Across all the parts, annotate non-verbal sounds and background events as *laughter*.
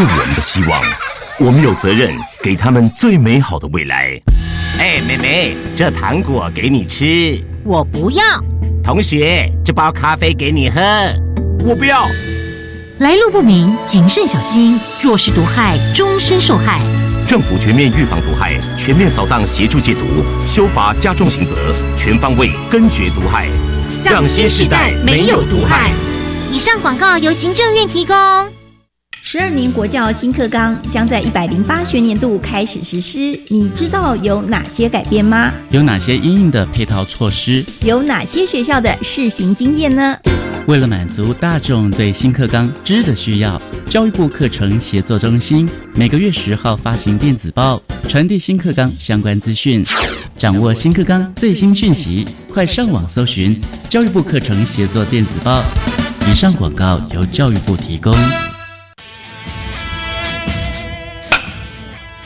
是我们的希望，我们有责任给他们最美好的未来。哎，妹妹，这糖果给你吃。我不要。同学，这包咖啡给你喝。我不要。来路不明，谨慎小心。若是毒害，终身受害。政府全面预防毒害，全面扫荡协助戒毒，修法加重刑责，全方位根绝毒害，让新时代没有毒害。以上广告由行政院提供。十二年国教新课纲将在一百零八学年度开始实施，你知道有哪些改变吗？有哪些应应的配套措施？有哪些学校的试行经验呢？为了满足大众对新课纲知的需要，教育部课程协作中心每个月十号发行电子报，传递新课纲相关资讯。掌握新课纲最新讯息，快上网搜寻教育部课程协作电子报。以上广告由教育部提供。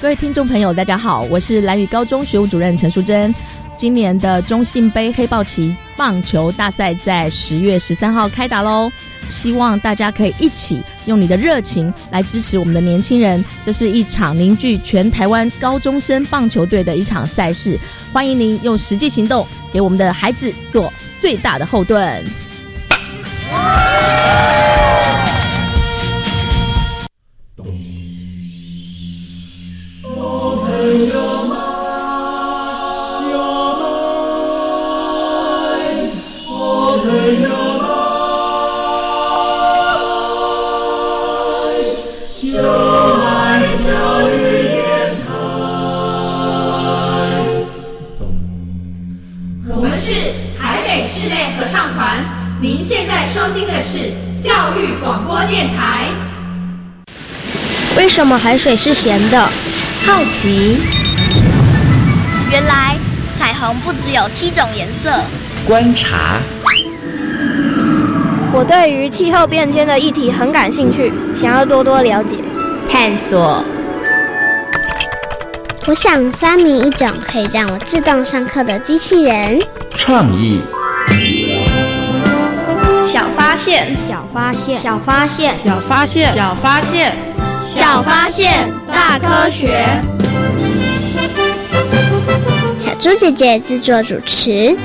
各位听众朋友，大家好，我是蓝屿高中学务主任陈淑贞。今年的中信杯黑豹旗棒球大赛在十月十三号开打喽，希望大家可以一起用你的热情来支持我们的年轻人。这是一场凝聚全台湾高中生棒球队的一场赛事，欢迎您用实际行动给我们的孩子做最大的后盾。为什么海水是咸的？好奇。原来彩虹不只有七种颜色。观察。我对于气候变迁的议题很感兴趣，想要多多了解。探索。我想发明一种可以让我自动上课的机器人。创意。小发现，小发现，小发现，小发现，小发现。小发现，大科学。小猪姐姐制作主持。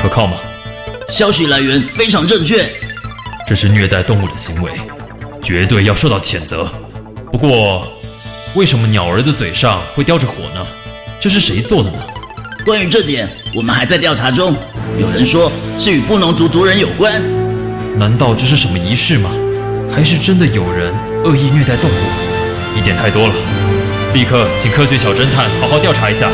可靠吗？消息来源非常正确。这是虐待动物的行为，绝对要受到谴责。不过，为什么鸟儿的嘴上会叼着火呢？这是谁做的呢？关于这点，我们还在调查中。有人说是与布农族族人有关，难道这是什么仪式吗？还是真的有人恶意虐待动物？疑点太多了，立刻请科学小侦探好好调查一下。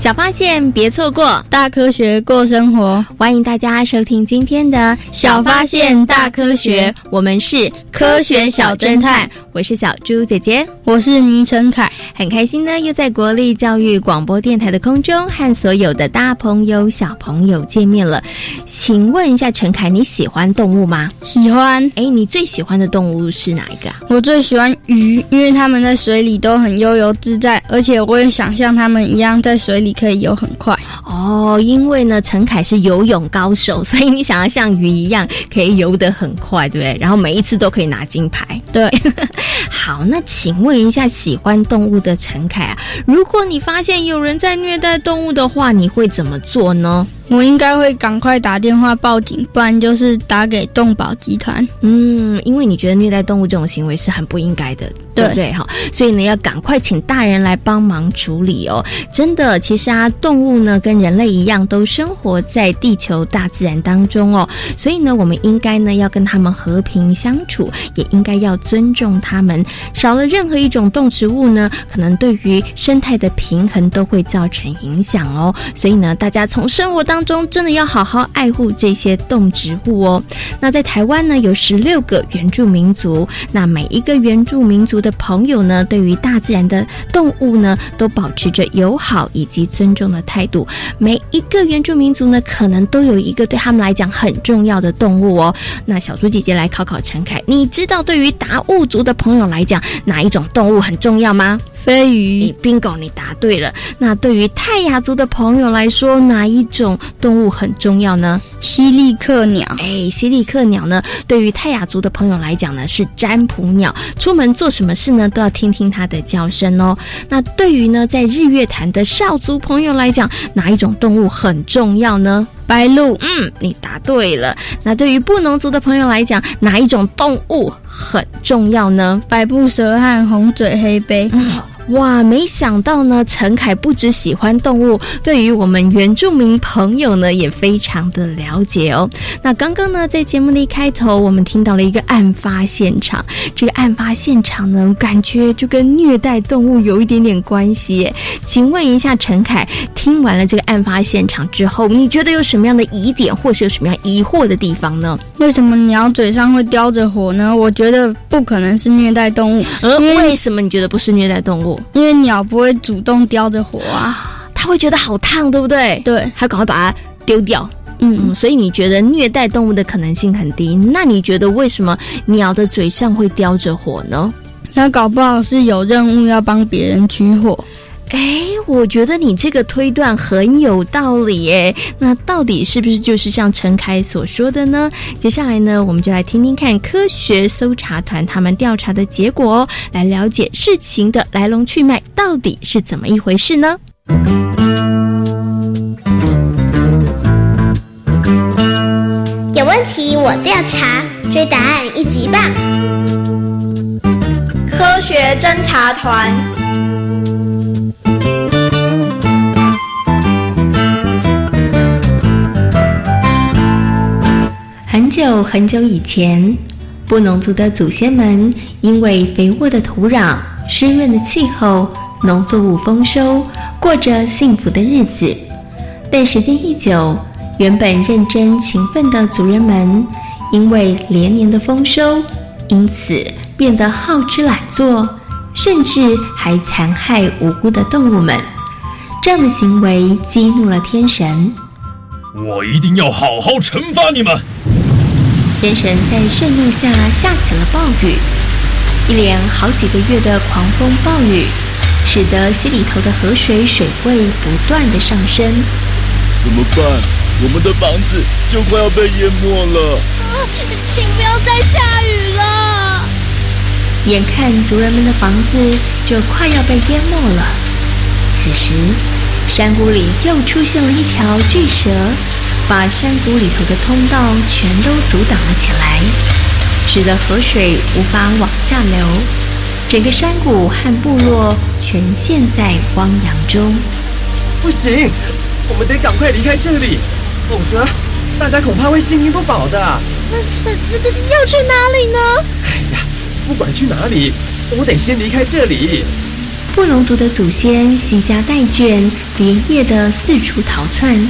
小发现，别错过。大科学过生活。欢迎大家收听今天的小发现大科学，我们是科学小侦探。我是小猪姐姐，我是倪晨凯，很开心呢，又在国立教育广播电台的空中和所有的大朋友、小朋友见面了。请问一下，陈凯，你喜欢动物吗？喜欢。哎，你最喜欢的动物是哪一个？我最喜欢鱼，因为它们在水里都很悠游自在，而且我也想像它们一样在水里可以游很快。哦，因为呢，陈凯是游泳高手，所以你想要像鱼一样可以游得很快，对不对？然后每一次都可以拿金牌。对。*laughs* 好，那请问一下，喜欢动物的陈凯啊，如果你发现有人在虐待动物的话，你会怎么做呢？我应该会赶快打电话报警，不然就是打给动保集团。嗯，因为你觉得虐待动物这种行为是很不应该的，对不对？哈，所以呢，要赶快请大人来帮忙处理哦。真的，其实啊，动物呢跟人类一样，都生活在地球大自然当中哦。所以呢，我们应该呢要跟他们和平相处，也应该要尊重他们。少了任何一种动植物呢，可能对于生态的平衡都会造成影响哦。所以呢，大家从生活当中，真的要好好爱护这些动植物哦。那在台湾呢，有十六个原住民族，那每一个原住民族的朋友呢，对于大自然的动物呢，都保持着友好以及尊重的态度。每一个原住民族呢，可能都有一个对他们来讲很重要的动物哦。那小猪姐姐来考考陈凯，你知道对于达悟族的朋友来讲，哪一种动物很重要吗？飞鱼，bingo，你答对了。那对于泰雅族的朋友来说，哪一种动物很重要呢？犀利克鸟。哎，犀利克鸟呢？对于泰雅族的朋友来讲呢，是占卜鸟。出门做什么事呢，都要听听它的叫声哦。那对于呢，在日月潭的少族朋友来讲，哪一种动物很重要呢？白鹭。嗯，你答对了。那对于布农族的朋友来讲，哪一种动物很重要呢？白布蛇和红嘴黑背。哇，没想到呢，陈凯不只喜欢动物，对于我们原住民朋友呢也非常的了解哦。那刚刚呢，在节目的一开头，我们听到了一个案发现场，这个案发现场呢，感觉就跟虐待动物有一点点关系。请问一下，陈凯，听完了这个案发现场之后，你觉得有什么样的疑点，或是有什么样疑惑的地方呢？为什么鸟嘴上会叼着火呢？我觉得不可能是虐待动物。呃，为什么你觉得不是虐待动物？因为鸟不会主动叼着火啊，它会觉得好烫，对不对？对，还赶快把它丢掉。嗯，所以你觉得虐待动物的可能性很低？那你觉得为什么鸟的嘴上会叼着火呢？那搞不好是有任务要帮别人取火。哎，我觉得你这个推断很有道理耶。那到底是不是就是像陈凯所说的呢？接下来呢，我们就来听听看科学搜查团他们调查的结果哦，来了解事情的来龙去脉到底是怎么一回事呢？有问题我调查，追答案一级棒！科学侦查团。久很久以前，布农族的祖先们因为肥沃的土壤、湿润的气候、农作物丰收，过着幸福的日子。但时间一久，原本认真勤奋的族人们，因为连年的丰收，因此变得好吃懒做，甚至还残害无辜的动物们。这样的行为激怒了天神。我一定要好好惩罚你们！天神在盛怒下下起了暴雨，一连好几个月的狂风暴雨，使得溪里头的河水水位不断的上升。怎么办？我们的房子就快要被淹没了！啊，请不要再下雨了！眼看族人们的房子就快要被淹没了，此时山谷里又出现了一条巨蛇。把山谷里头的通道全都阻挡了起来，使得河水无法往下流，整个山谷和部落全陷在汪洋中。不行，我们得赶快离开这里，否则大家恐怕会性命不保的。那那那要去哪里呢？哎呀，不管去哪里，我得先离开这里。布隆族的祖先携家带眷，连夜的四处逃窜。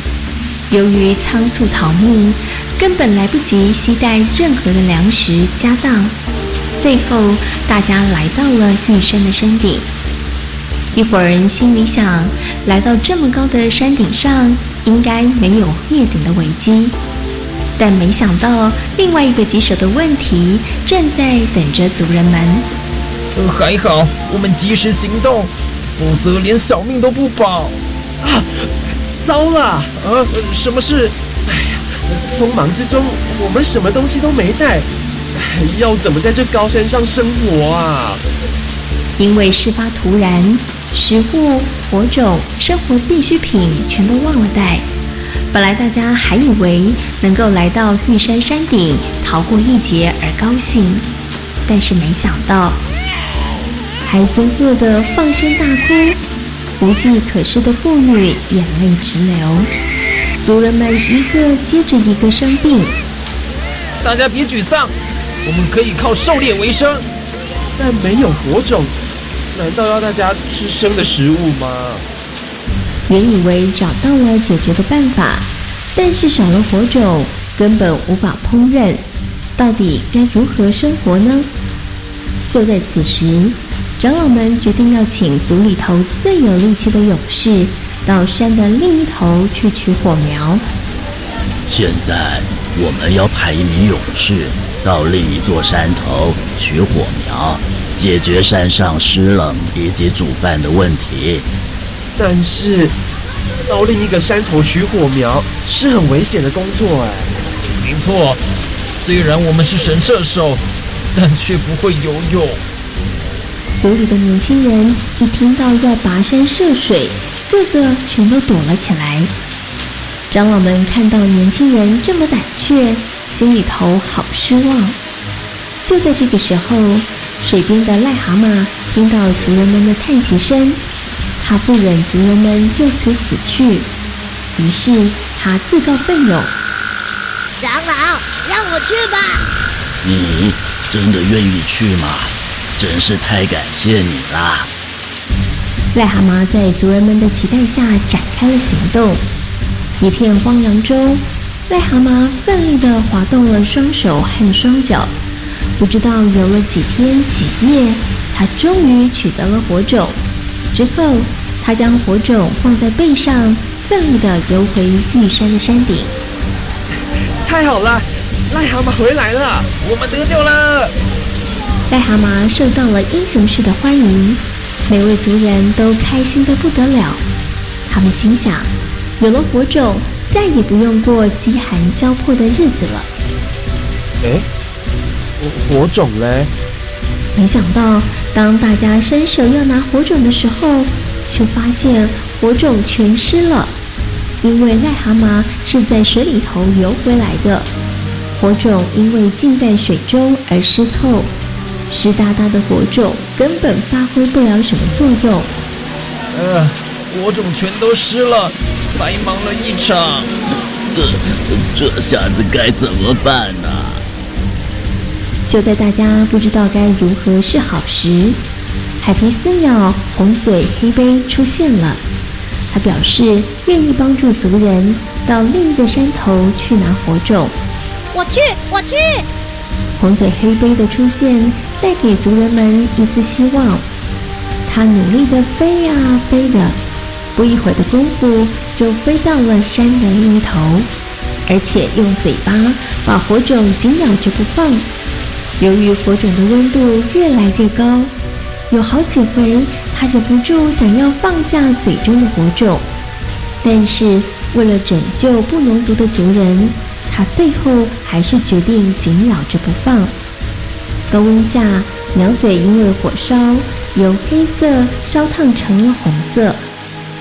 由于仓促逃命，根本来不及携带任何的粮食家当，最后大家来到了玉山的山顶。一伙人心里想，来到这么高的山顶上，应该没有灭顶的危机。但没想到，另外一个棘手的问题正在等着族人们。还好，我们及时行动，否则连小命都不保。啊！糟了！呃，什么事？哎呀，匆忙之中，我们什么东西都没带，要怎么在这高山上生活啊？因为事发突然，食物、火种、生活必需品全都忘了带。本来大家还以为能够来到玉山山顶逃过一劫而高兴，但是没想到，孩子饿得放声大哭。无计可施的妇女眼泪直流，族人们一个接着一个生病。大家别沮丧，我们可以靠狩猎为生，但没有火种，难道要大家吃生的食物吗？原以为找到了解决的办法，但是少了火种，根本无法烹饪，到底该如何生活呢？就在此时，长老们决定要请族里头最有力气的勇士到山的另一头去取火苗。现在我们要派一名勇士到另一座山头取火苗，解决山上湿冷以及煮饭的问题。但是到另一个山头取火苗是很危险的工作哎。没错，虽然我们是神射手。但却不会游泳。族里的年轻人一听到要跋山涉水，个个全都躲了起来。长老们看到年轻人这么胆怯，心里头好失望。就在这个时候，水边的癞蛤蟆听到族人们的叹息声，他不忍族人们就此死去，于是他自告奋勇：“长老，让我去吧。”你。真的愿意去吗？真是太感谢你啦！癞蛤蟆在族人们的期待下展开了行动。一片荒凉中，癞蛤蟆奋力地滑动了双手和双脚。不知道游了几天几夜，它终于取得了火种。之后，它将火种放在背上，奋力地游回玉山的山顶。太好了！癞蛤蟆回来了，我们得救了！癞蛤蟆受到了英雄式的欢迎，每位族人都开心得不得了。他们心想，有了火种，再也不用过饥寒交迫的日子了。哎，火种嘞？没想到，当大家伸手要拿火种的时候，却发现火种全湿了，因为癞蛤蟆是在水里头游回来的。火种因为浸在水中而湿透，湿哒哒的火种根本发挥不了什么作用。呃，火种全都湿了，白忙了一场。这这下子该怎么办呢？就在大家不知道该如何是好时，海皮斯鸟红嘴黑背出现了。他表示愿意帮助族人到另一个山头去拿火种。我去，我去！红嘴黑背的出现带给族人们一丝希望。他努力的飞呀飞的，不一会儿的功夫就飞到了山的另一头，而且用嘴巴把火种紧咬着不放。由于火种的温度越来越高，有好几回他忍不住想要放下嘴中的火种，但是为了拯救不农族的族人。他最后还是决定紧咬着不放。高温下，鸟嘴因为火烧，由黑色烧烫成了红色。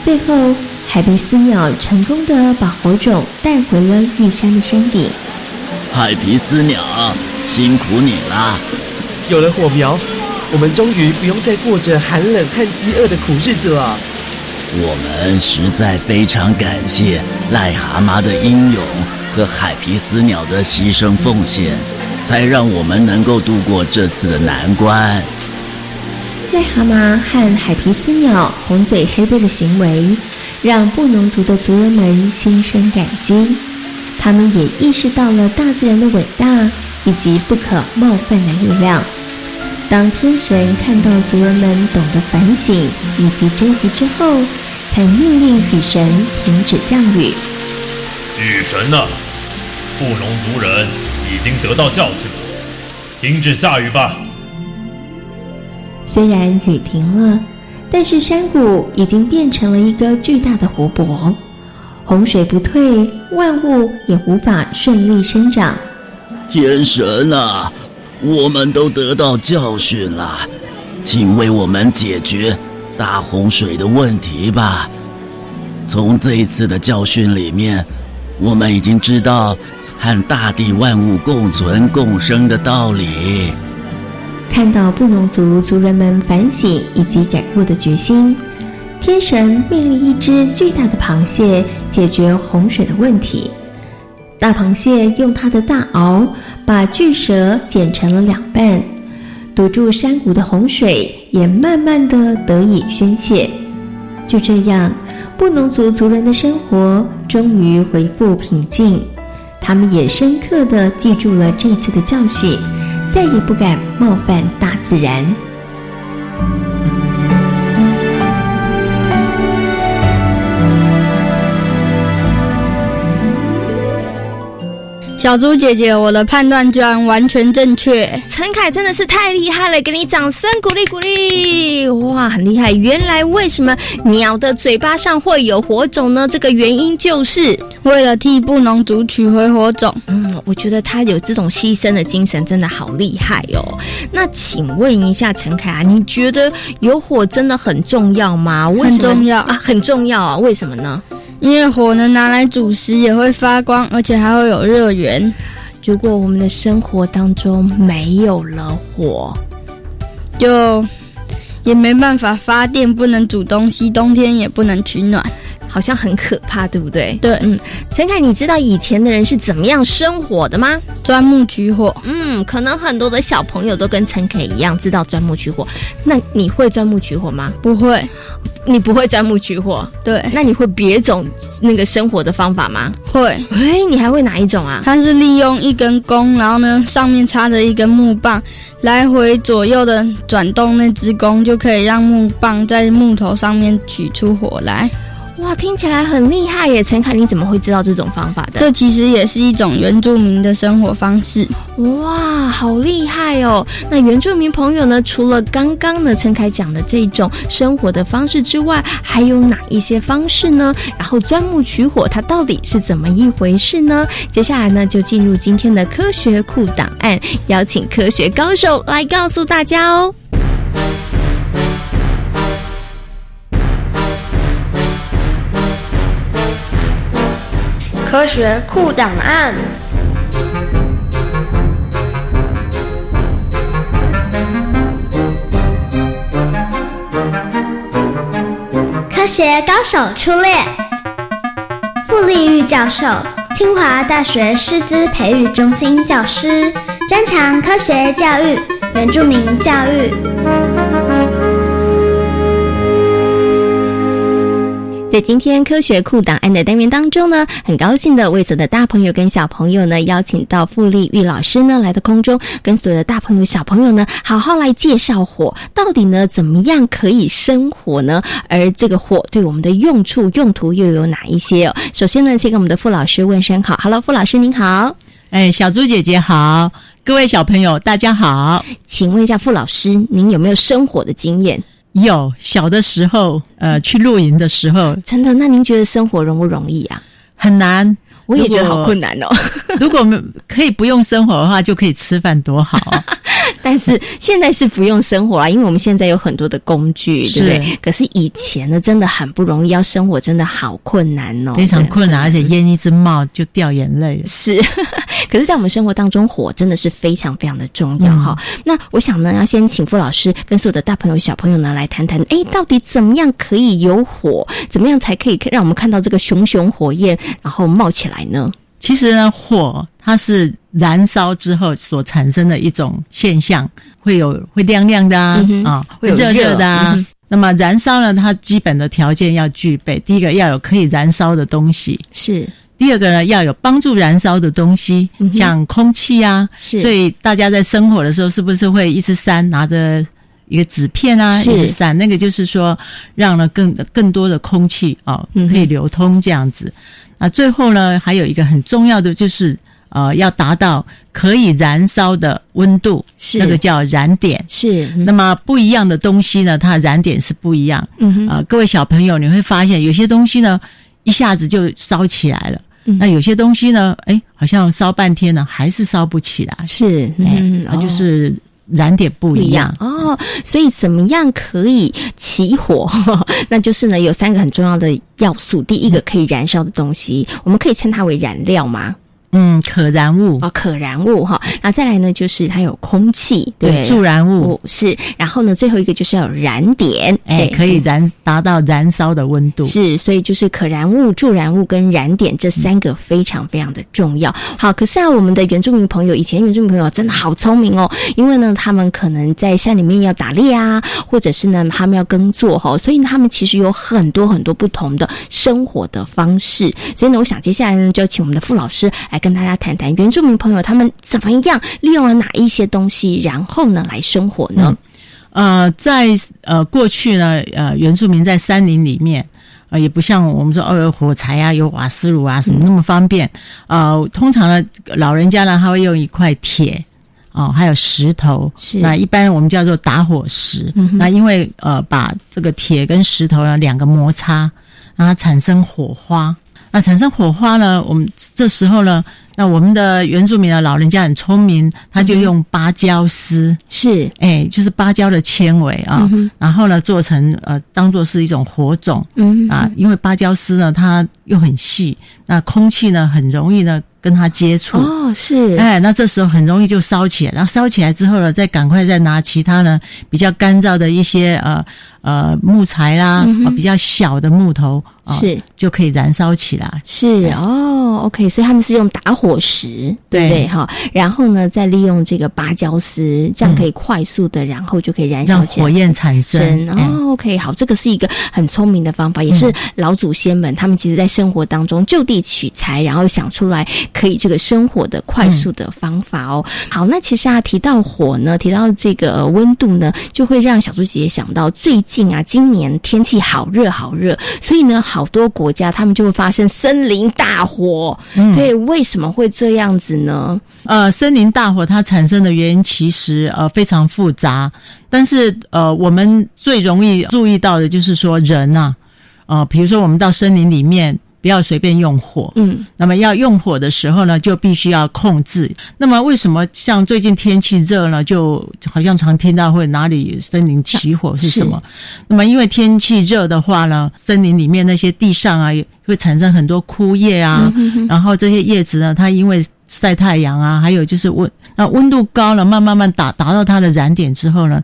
最后，海皮斯鸟成功的把火种带回了玉山的山顶。海皮斯鸟，辛苦你啦！有了火苗，我们终于不用再过着寒冷和饥饿的苦日子了。我们实在非常感谢癞蛤蟆的英勇。和海皮斯鸟的牺牲奉献，才让我们能够度过这次的难关。癞蛤蟆和海皮斯鸟红嘴黑背的行为，让布农族的族人们心生感激。他们也意识到了大自然的伟大以及不可冒犯的力量。当天神看到族人们懂得反省以及珍惜之后，才命令雨神停止降雨。雨神呢？布农族人已经得到教训了，停止下雨吧。虽然雨停了，但是山谷已经变成了一个巨大的湖泊，洪水不退，万物也无法顺利生长。天神啊，我们都得到教训了，请为我们解决大洪水的问题吧。从这一次的教训里面。我们已经知道和大地万物共存共生的道理。看到布农族族人们反省以及改过的决心，天神命令一只巨大的螃蟹解决洪水的问题。大螃蟹用它的大螯把巨蛇剪成了两半，堵住山谷的洪水也慢慢的得以宣泄。就这样，布农族族人的生活。终于恢复平静。他们也深刻的记住了这次的教训，再也不敢冒犯大自然。小猪姐姐，我的判断居然完全正确。陈凯真的是太厉害了，给你掌声鼓励鼓励！哇，很厉害！原来为什么鸟的嘴巴上会有火种呢？这个原因就是为了替布农族取回火种。嗯，我觉得他有这种牺牲的精神，真的好厉害哦。那请问一下陈凯啊，你觉得有火真的很重要吗？很重要啊，很重要啊！为什么呢？因为火能拿来煮食，也会发光，而且还会有热源。如果我们的生活当中没有了火，就也没办法发电，不能煮东西，冬天也不能取暖。好像很可怕，对不对？对，嗯，陈凯，你知道以前的人是怎么样生火的吗？钻木取火。嗯，可能很多的小朋友都跟陈凯一样知道钻木取火。那你会钻木取火吗？不会，你不会钻木取火。对，那你会别种那个生火的方法吗？会。哎，你还会哪一种啊？它是利用一根弓，然后呢上面插着一根木棒，来回左右的转动那只弓，就可以让木棒在木头上面取出火来。哇，听起来很厉害耶！陈凯，你怎么会知道这种方法的？这其实也是一种原住民的生活方式。哇，好厉害哦！那原住民朋友呢？除了刚刚呢陈凯讲的这种生活的方式之外，还有哪一些方式呢？然后钻木取火，它到底是怎么一回事呢？接下来呢，就进入今天的科学库档案，邀请科学高手来告诉大家哦。科学库档案。科学高手出列。傅立玉教授，清华大学师资培育中心教师，专长科学教育、原住民教育。在今天科学库档案的单元当中呢，很高兴的为所有的大朋友跟小朋友呢，邀请到傅立玉老师呢来到空中，跟所有的大朋友小朋友呢，好好来介绍火到底呢怎么样可以生火呢？而这个火对我们的用处用途又有哪一些哦？首先呢，先跟我们的傅老师问声好，Hello，傅老师您好，哎，小猪姐姐好，各位小朋友大家好，请问一下傅老师，您有没有生火的经验？有小的时候，呃，去露营的时候，真的。那您觉得生活容不容易啊？很难，我也觉得好困难哦。*laughs* *laughs* 如果我们可以不用生活的话，就可以吃饭，多好啊！*laughs* 但是现在是不用生火啊，因为我们现在有很多的工具，对不对？可是以前呢，真的很不容易，要生火真的好困难哦，非常困难，而且烟一直冒就掉眼泪。是，*laughs* 可是，在我们生活当中，火真的是非常非常的重要哈。那我想呢，要先请傅老师跟所有的大朋友小朋友呢来谈谈，哎，到底怎么样可以有火？怎么样才可以让我们看到这个熊熊火焰然后冒起来呢？其实呢，火它是燃烧之后所产生的一种现象，会有会亮亮的啊，啊，会热热的啊。那么燃烧呢，它基本的条件要具备：第一个要有可以燃烧的东西，是；第二个呢，要有帮助燃烧的东西，像空气啊。是。所以大家在生火的时候，是不是会一直扇拿着一个纸片啊，一直扇？那个就是说，让了更更多的空气啊，可以流通这样子。啊，最后呢，还有一个很重要的就是，呃，要达到可以燃烧的温度，是那个叫燃点。是，那么不一样的东西呢，它燃点是不一样。嗯哼，啊，各位小朋友，你会发现有些东西呢，一下子就烧起来了。嗯，那有些东西呢，哎，好像烧半天呢，还是烧不起来。是，嗯，那就是。燃点不一样哦，所以怎么样可以起火？*laughs* 那就是呢，有三个很重要的要素。第一个可以燃烧的东西，我们可以称它为燃料吗？嗯，可燃物哦，可燃物哈。那再来呢，就是它有空气，对，助燃物是。然后呢，最后一个就是要有燃点，哎，可以燃达到燃烧的温度。是，所以就是可燃物、助燃物跟燃点这三个非常非常的重要。好，可是啊，我们的原住民朋友，以前原住民朋友真的好聪明哦，因为呢，他们可能在山里面要打猎啊，或者是呢，他们要耕作哈，所以他们其实有很多很多不同的生活的方式。所以呢，我想接下来呢，就请我们的傅老师来。跟大家谈谈原住民朋友他们怎么样利用了哪一些东西，然后呢来生活呢？呃，在呃过去呢，呃原住民在山林里面，呃也不像我们说哦有火柴啊，有瓦斯炉啊什么那么方便。呃，通常呢老人家呢他会用一块铁哦，还有石头，是那一般我们叫做打火石。那因为呃把这个铁跟石头呢两个摩擦，让它产生火花。那产生火花呢？我们这时候呢，那我们的原住民的老人家很聪明，他就用芭蕉丝，是，哎，就是芭蕉的纤维啊，然后呢，做成呃，当做是一种火种，嗯啊，因为芭蕉丝呢，它又很细，那空气呢，很容易呢跟它接触，哦，是，哎，那这时候很容易就烧起来，然后烧起来之后呢，再赶快再拿其他呢比较干燥的一些呃。呃，木材啦，比较小的木头是就可以燃烧起来。是哦，OK，所以他们是用打火石，对不对？哈，然后呢，再利用这个芭蕉丝，这样可以快速的，然后就可以燃烧起来，火焰产生。哦，OK，好，这个是一个很聪明的方法，也是老祖先们他们其实在生活当中就地取材，然后想出来可以这个生火的快速的方法哦。好，那其实啊，提到火呢，提到这个温度呢，就会让小猪姐姐想到最。近啊，今年天气好热好热，所以呢，好多国家他们就会发生森林大火。对，为什么会这样子呢？呃，森林大火它产生的原因其实呃非常复杂，但是呃，我们最容易注意到的就是说人呐，呃，比如说我们到森林里面。不要随便用火，嗯，那么要用火的时候呢，就必须要控制。那么为什么像最近天气热呢？就好像常听到会哪里森林起火是什么？那么因为天气热的话呢，森林里面那些地上啊会产生很多枯叶啊，嗯然后这些叶子呢，它因为晒太阳啊，还有就是温，那温度高了，慢慢慢达达到它的燃点之后呢，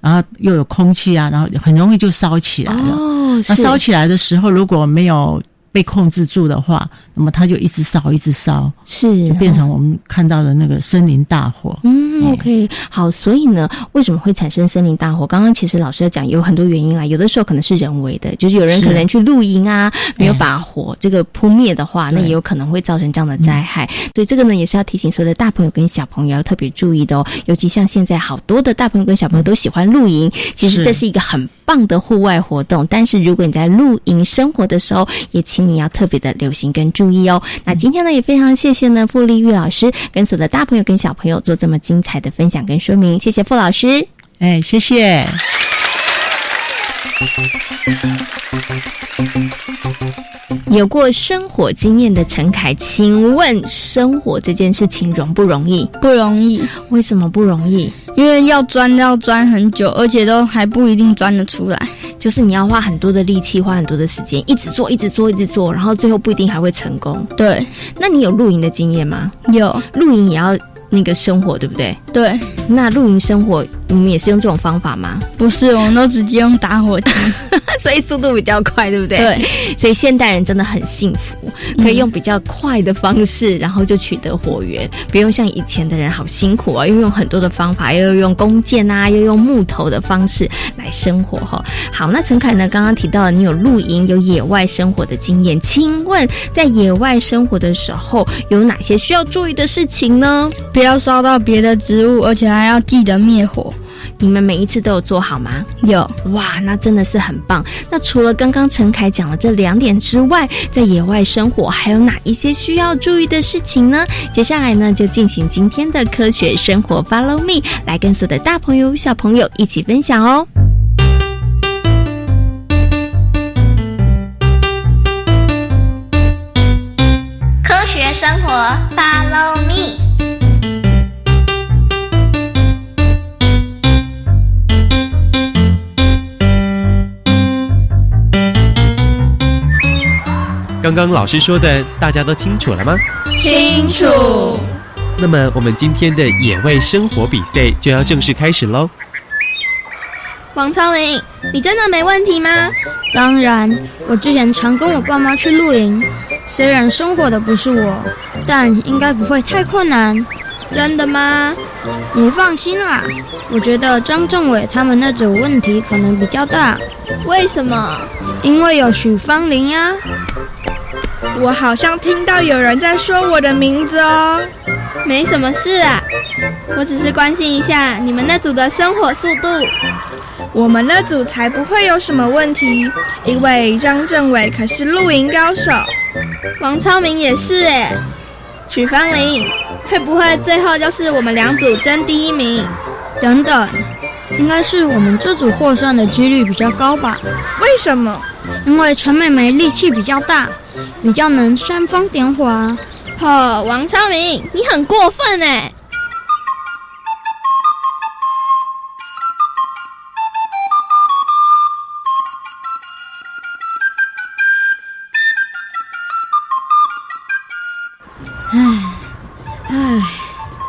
然后又有空气啊，然后很容易就烧起来了。哦，那烧起来的时候如果没有被控制住的话，那么它就一直烧，一直烧，是就变成我们看到的那个森林大火。嗯，OK，好，所以呢，为什么会产生森林大火？刚刚其实老师要讲有很多原因啦，有的时候可能是人为的，就是有人可能去露营啊，没有把火这个扑灭的话，那也有可能会造成这样的灾害。所以这个呢，也是要提醒所有的大朋友跟小朋友要特别注意的哦。尤其像现在好多的大朋友跟小朋友都喜欢露营，其实这是一个很棒的户外活动。但是如果你在露营生活的时候，也请你要特别的留心跟注意哦。那今天呢，也非常谢谢呢，傅丽玉老师跟所有的大朋友跟小朋友做这么精彩的分享跟说明，谢谢傅老师。哎，谢谢。有过生活经验的陈凯，请问生活这件事情容不容易？不容易。为什么不容易？因为要钻要钻很久，而且都还不一定钻得出来。就是你要花很多的力气，花很多的时间，一直做，一直做，一直做，然后最后不一定还会成功。对。那你有露营的经验吗？有。露营也要那个生活，对不对？对。那露营生活。你们也是用这种方法吗？不是，我们都直接用打火机，*laughs* 所以速度比较快，对不对？对。所以现代人真的很幸福，可以用比较快的方式，然后就取得火源，不用像以前的人好辛苦啊，又用很多的方法，又用弓箭啊，又用木头的方式来生活哈。好，那陈凯呢？刚刚提到了你有露营、有野外生活的经验，请问在野外生活的时候有哪些需要注意的事情呢？不要烧到别的植物，而且还要记得灭火。你们每一次都有做好吗？有哇，那真的是很棒。那除了刚刚陈凯讲了这两点之外，在野外生活还有哪一些需要注意的事情呢？接下来呢，就进行今天的科学生活，Follow me，来跟所有的大朋友、小朋友一起分享哦。科学生活，Follow me。刚刚老师说的，大家都清楚了吗？清楚。那么，我们今天的野外生活比赛就要正式开始喽。王超明，你真的没问题吗？当然，我之前常跟我爸妈去露营，虽然生火的不是我，但应该不会太困难。真的吗？你放心啦，我觉得张政伟他们那组问题可能比较大。为什么？因为有许芳玲呀。我好像听到有人在说我的名字哦。没什么事啊，我只是关心一下你们那组的生活速度。我们那组才不会有什么问题，因为张政伟可是露营高手，王超明也是哎。许芳玲，会不会最后就是我们两组争第一名？等等，应该是我们这组获胜的几率比较高吧？为什么？因为陈美美力气比较大，比较能煽风点火啊。哦，王超明，你很过分哎！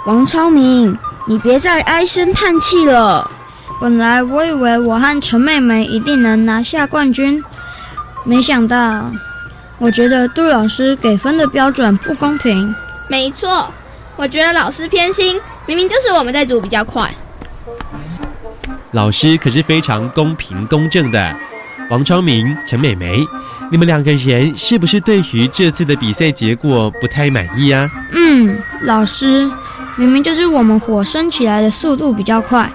王超明，你别再唉声叹气了。本来我以为我和陈妹妹一定能拿下冠军，没想到，我觉得杜老师给分的标准不公平。没错，我觉得老师偏心，明明就是我们在组比较快。老师可是非常公平公正的。王昌明、陈美梅，你们两个人是不是对于这次的比赛结果不太满意啊？嗯，老师。明明就是我们火升起来的速度比较快，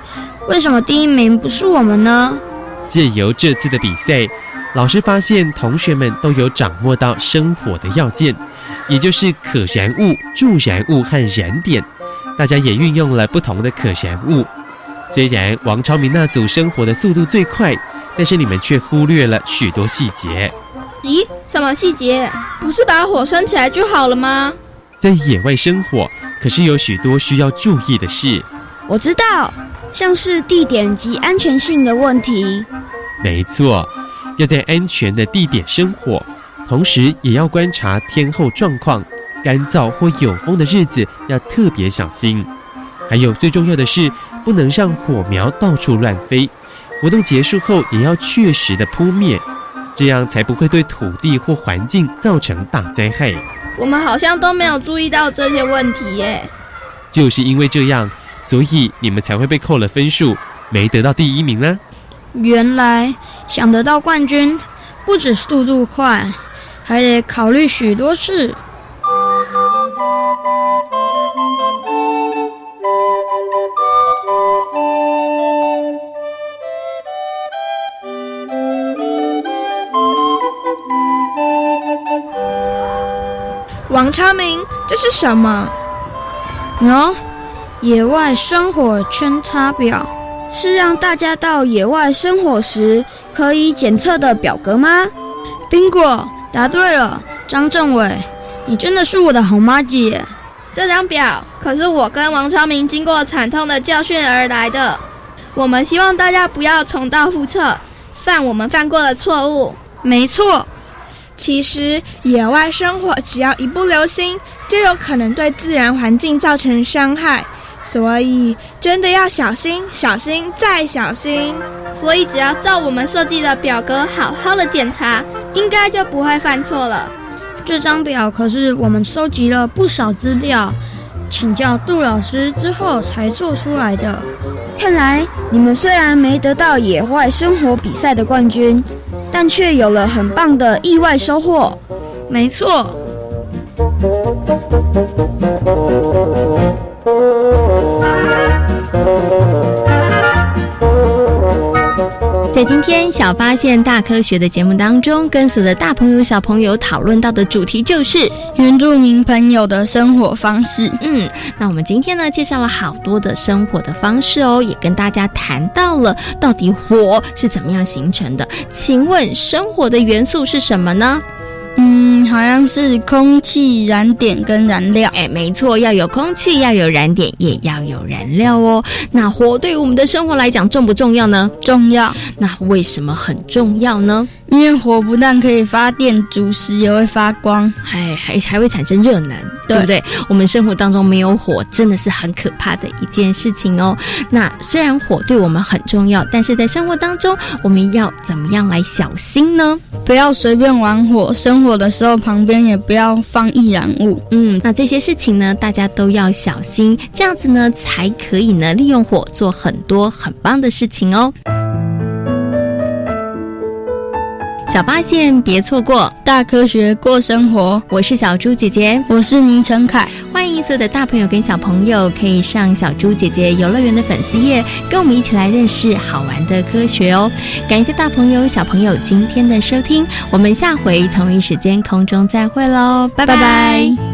为什么第一名不是我们呢？借由这次的比赛，老师发现同学们都有掌握到生火的要件，也就是可燃物、助燃物和燃点。大家也运用了不同的可燃物。虽然王超明那组生火的速度最快，但是你们却忽略了许多细节。咦，什么细节？不是把火升起来就好了吗？在野外生火。可是有许多需要注意的事，我知道，像是地点及安全性的问题。没错，要在安全的地点生火，同时也要观察天候状况，干燥或有风的日子要特别小心。还有最重要的是，不能让火苗到处乱飞。活动结束后也要确实的扑灭，这样才不会对土地或环境造成大灾害。我们好像都没有注意到这些问题耶。就是因为这样，所以你们才会被扣了分数，没得到第一名呢。原来想得到冠军，不止速度快，还得考虑许多事。王昌明，这是什么？喏，野外生火圈插表，是让大家到野外生火时可以检测的表格吗？宾果，答对了。张政委，你真的是我的好妈姐。这张表可是我跟王超明经过惨痛的教训而来的。我们希望大家不要重蹈覆辙，犯我们犯过的错误。没错。其实，野外生火只要一不留心，就有可能对自然环境造成伤害，所以真的要小心、小心再小心。所以，只要照我们设计的表格好好的检查，应该就不会犯错了。这张表可是我们收集了不少资料，请教杜老师之后才做出来的。看来，你们虽然没得到野外生活比赛的冠军。但却有了很棒的意外收获，没错。今天小发现大科学的节目当中，跟所有的大朋友小朋友讨论到的主题就是原住民朋友的生活方式。嗯，那我们今天呢介绍了好多的生活的方式哦，也跟大家谈到了到底火是怎么样形成的。请问生活的元素是什么呢？嗯，好像是空气、燃点跟燃料。哎，没错，要有空气，要有燃点，也要有燃料哦。那火对于我们的生活来讲重不重要呢？重要。那为什么很重要呢？因为火不但可以发电，煮食也会发光，还还还会产生热能，对不对？我们生活当中没有火，真的是很可怕的一件事情哦。那虽然火对我们很重要，但是在生活当中，我们要怎么样来小心呢？不要随便玩火，生火的时候旁边也不要放易燃物。嗯，那这些事情呢，大家都要小心，这样子呢，才可以呢，利用火做很多很棒的事情哦。小八线别错过，大科学过生活。我是小猪姐姐，我是倪晨凯。欢迎所有的大朋友跟小朋友可以上小猪姐姐游乐园的粉丝页，跟我们一起来认识好玩的科学哦。感谢大朋友小朋友今天的收听，我们下回同一时间空中再会喽，拜拜拜。